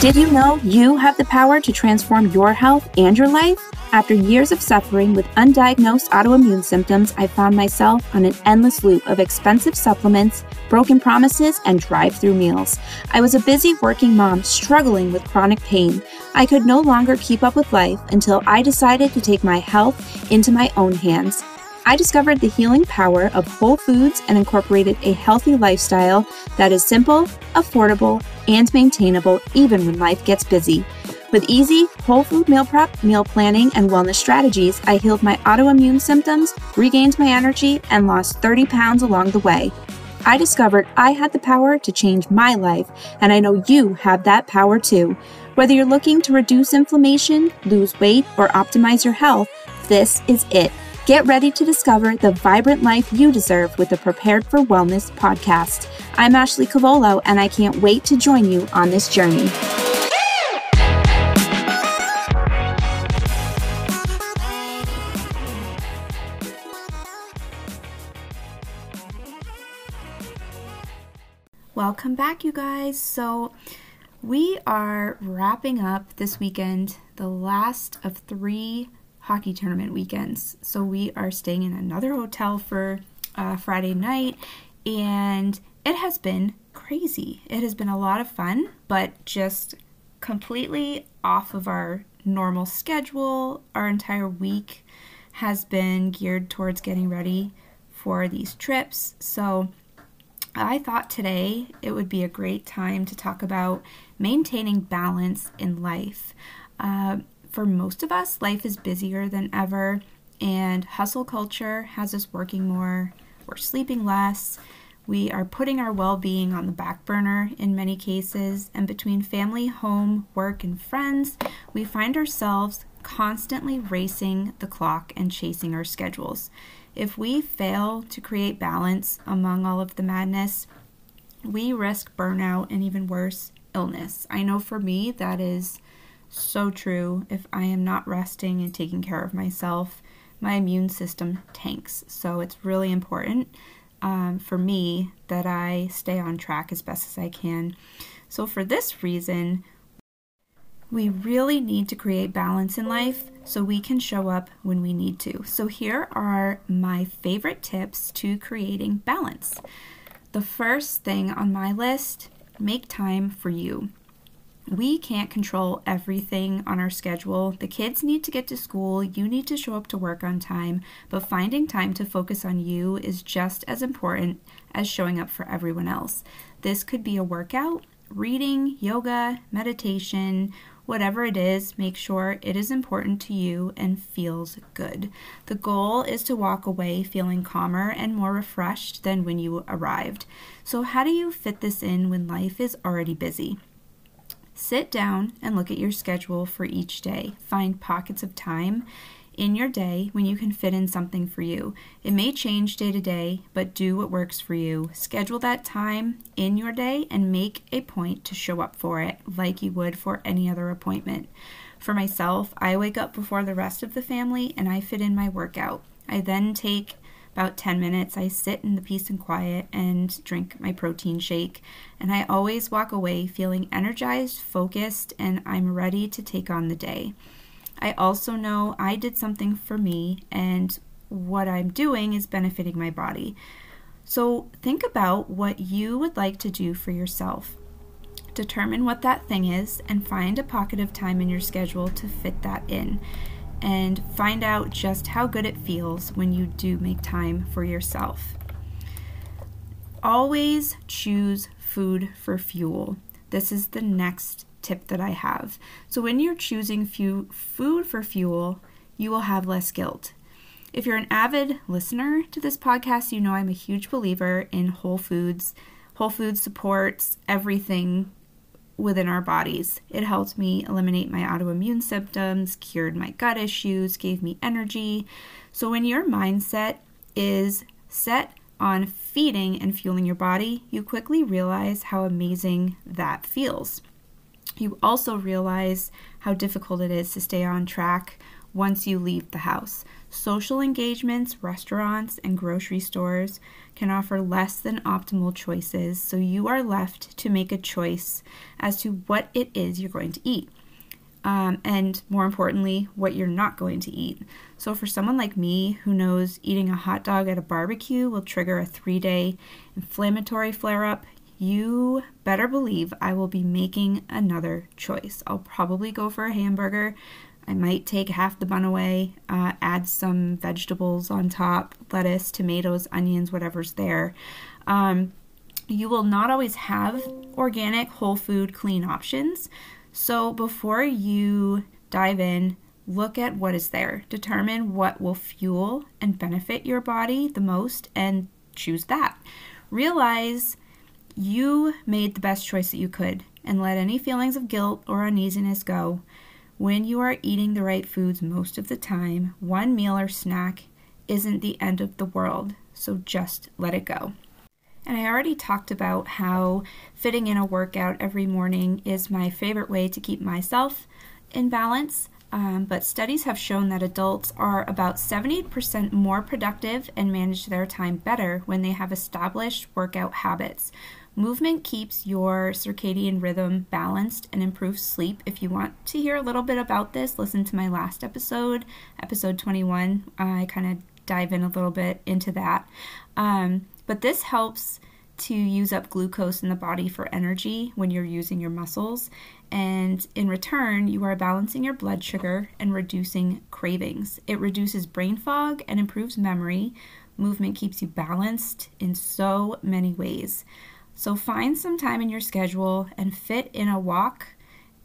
Did you know you have the power to transform your health and your life? After years of suffering with undiagnosed autoimmune symptoms, I found myself on an endless loop of expensive supplements, broken promises, and drive through meals. I was a busy working mom struggling with chronic pain. I could no longer keep up with life until I decided to take my health into my own hands. I discovered the healing power of whole foods and incorporated a healthy lifestyle that is simple, affordable, and maintainable even when life gets busy. With easy, whole food meal prep, meal planning, and wellness strategies, I healed my autoimmune symptoms, regained my energy, and lost 30 pounds along the way. I discovered I had the power to change my life, and I know you have that power too. Whether you're looking to reduce inflammation, lose weight, or optimize your health, this is it. Get ready to discover the vibrant life you deserve with the Prepared for Wellness podcast. I'm Ashley Cavolo, and I can't wait to join you on this journey. Welcome back, you guys. So, we are wrapping up this weekend the last of three hockey tournament weekends. So we are staying in another hotel for uh, Friday night, and it has been crazy. It has been a lot of fun, but just completely off of our normal schedule. Our entire week has been geared towards getting ready for these trips. So I thought today it would be a great time to talk about maintaining balance in life. Uh, for most of us, life is busier than ever, and hustle culture has us working more, we're sleeping less, we are putting our well being on the back burner in many cases, and between family, home, work, and friends, we find ourselves constantly racing the clock and chasing our schedules. If we fail to create balance among all of the madness, we risk burnout and even worse, illness. I know for me that is so true. If I am not resting and taking care of myself, my immune system tanks. So it's really important um, for me that I stay on track as best as I can. So, for this reason, we really need to create balance in life so we can show up when we need to. So, here are my favorite tips to creating balance. The first thing on my list make time for you we can't control everything on our schedule. The kids need to get to school, you need to show up to work on time, but finding time to focus on you is just as important as showing up for everyone else. This could be a workout, reading, yoga, meditation, whatever it is, make sure it is important to you and feels good. The goal is to walk away feeling calmer and more refreshed than when you arrived. So, how do you fit this in when life is already busy? Sit down and look at your schedule for each day. Find pockets of time in your day when you can fit in something for you. It may change day to day, but do what works for you. Schedule that time in your day and make a point to show up for it like you would for any other appointment. For myself, I wake up before the rest of the family and I fit in my workout. I then take about 10 minutes, I sit in the peace and quiet and drink my protein shake. And I always walk away feeling energized, focused, and I'm ready to take on the day. I also know I did something for me, and what I'm doing is benefiting my body. So think about what you would like to do for yourself. Determine what that thing is and find a pocket of time in your schedule to fit that in and find out just how good it feels when you do make time for yourself. Always choose food for fuel. This is the next tip that I have. So, when you're choosing food for fuel, you will have less guilt. If you're an avid listener to this podcast, you know I'm a huge believer in whole foods. Whole foods supports everything within our bodies. It helped me eliminate my autoimmune symptoms, cured my gut issues, gave me energy. So, when your mindset is set on feeding and fueling your body, you quickly realize how amazing that feels. You also realize how difficult it is to stay on track once you leave the house. Social engagements, restaurants, and grocery stores can offer less than optimal choices, so you are left to make a choice as to what it is you're going to eat. Um, and more importantly, what you're not going to eat. So, for someone like me who knows eating a hot dog at a barbecue will trigger a three day inflammatory flare up, you better believe I will be making another choice. I'll probably go for a hamburger. I might take half the bun away, uh, add some vegetables on top lettuce, tomatoes, onions, whatever's there. Um, you will not always have organic, whole food, clean options. So before you dive in, look at what is there. Determine what will fuel and benefit your body the most and choose that. Realize you made the best choice that you could and let any feelings of guilt or uneasiness go. When you are eating the right foods most of the time, one meal or snack isn't the end of the world, so just let it go. And I already talked about how fitting in a workout every morning is my favorite way to keep myself in balance. Um, but studies have shown that adults are about 70% more productive and manage their time better when they have established workout habits. Movement keeps your circadian rhythm balanced and improves sleep. If you want to hear a little bit about this, listen to my last episode, episode 21. I kind of dive in a little bit into that. Um, but this helps to use up glucose in the body for energy when you're using your muscles. And in return, you are balancing your blood sugar and reducing cravings. It reduces brain fog and improves memory. Movement keeps you balanced in so many ways. So find some time in your schedule and fit in a walk.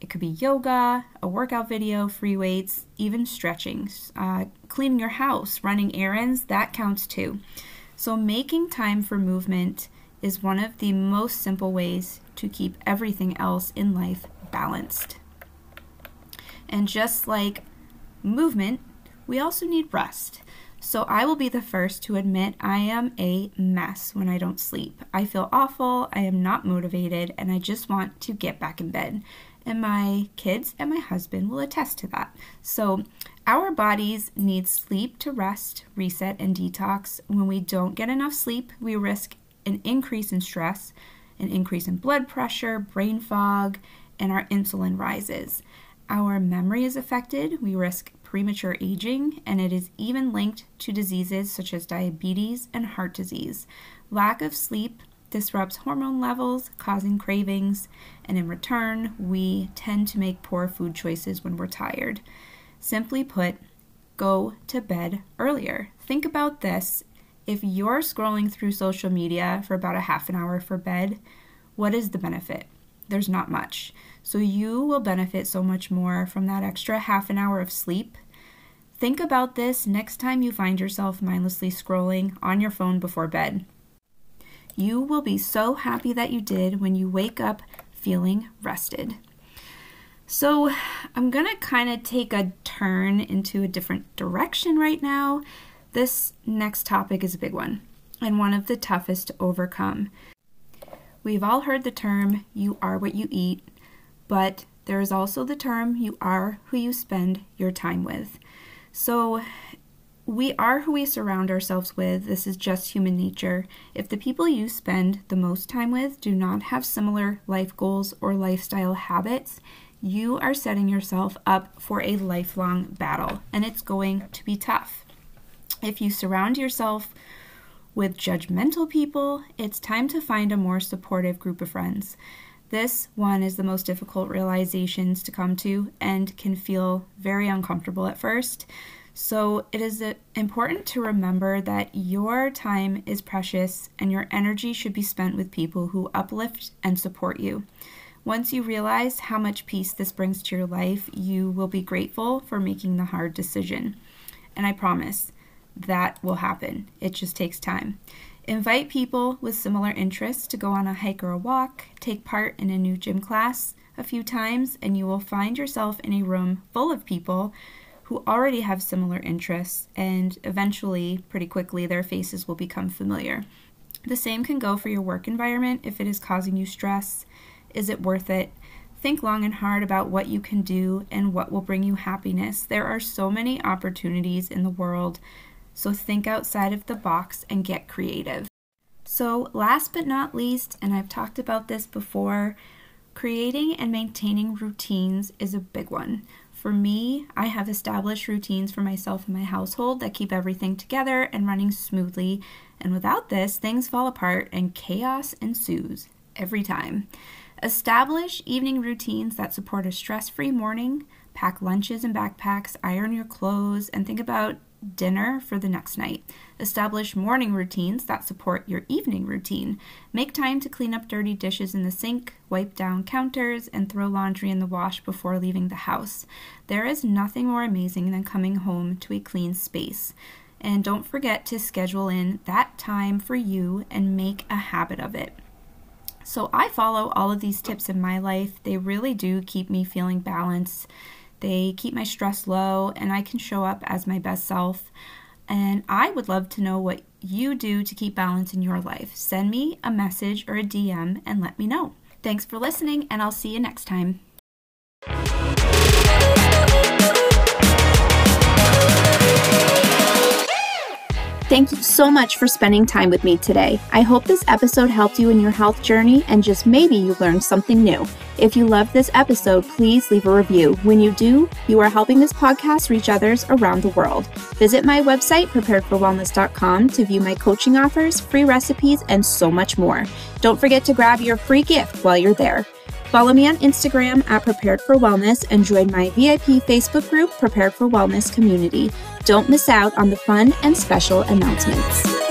It could be yoga, a workout video, free weights, even stretching, uh, cleaning your house, running errands, that counts too. So, making time for movement is one of the most simple ways to keep everything else in life balanced. And just like movement, we also need rest. So I will be the first to admit I am a mess when I don't sleep. I feel awful, I am not motivated, and I just want to get back in bed. And my kids and my husband will attest to that. So our bodies need sleep to rest, reset, and detox. When we don't get enough sleep, we risk an increase in stress, an increase in blood pressure, brain fog, and our insulin rises. Our memory is affected, we risk premature aging, and it is even linked to diseases such as diabetes and heart disease. Lack of sleep disrupts hormone levels, causing cravings, and in return, we tend to make poor food choices when we're tired. Simply put, go to bed earlier. Think about this. If you're scrolling through social media for about a half an hour for bed, what is the benefit? There's not much. So you will benefit so much more from that extra half an hour of sleep. Think about this next time you find yourself mindlessly scrolling on your phone before bed. You will be so happy that you did when you wake up feeling rested. So, I'm going to kind of take a turn into a different direction right now. This next topic is a big one and one of the toughest to overcome. We've all heard the term, you are what you eat, but there is also the term, you are who you spend your time with. So, we are who we surround ourselves with. This is just human nature. If the people you spend the most time with do not have similar life goals or lifestyle habits, you are setting yourself up for a lifelong battle, and it's going to be tough. If you surround yourself with judgmental people, it's time to find a more supportive group of friends. This one is the most difficult realizations to come to and can feel very uncomfortable at first. So, it is uh, important to remember that your time is precious and your energy should be spent with people who uplift and support you. Once you realize how much peace this brings to your life, you will be grateful for making the hard decision. And I promise that will happen. It just takes time. Invite people with similar interests to go on a hike or a walk, take part in a new gym class a few times, and you will find yourself in a room full of people who already have similar interests, and eventually, pretty quickly, their faces will become familiar. The same can go for your work environment if it is causing you stress, is it worth it? think long and hard about what you can do and what will bring you happiness. There are so many opportunities in the world, so think outside of the box and get creative. So, last but not least, and I've talked about this before, creating and maintaining routines is a big one. For me, I have established routines for myself and my household that keep everything together and running smoothly. And without this, things fall apart and chaos ensues every time. Establish evening routines that support a stress free morning. Pack lunches and backpacks, iron your clothes, and think about dinner for the next night. Establish morning routines that support your evening routine. Make time to clean up dirty dishes in the sink, wipe down counters, and throw laundry in the wash before leaving the house. There is nothing more amazing than coming home to a clean space. And don't forget to schedule in that time for you and make a habit of it. So, I follow all of these tips in my life. They really do keep me feeling balanced they keep my stress low, and I can show up as my best self. And I would love to know what you do to keep balance in your life. Send me a message or a DM and let me know. Thanks for listening, and I'll see you next time. Thank you so much for spending time with me today. I hope this episode helped you in your health journey and just maybe you learned something new. If you loved this episode, please leave a review. When you do, you are helping this podcast reach others around the world. Visit my website, preparedforwellness.com, to view my coaching offers, free recipes, and so much more. Don't forget to grab your free gift while you're there. Follow me on Instagram at Prepared for Wellness and join my VIP Facebook group, Prepared for Wellness Community. Don't miss out on the fun and special announcements.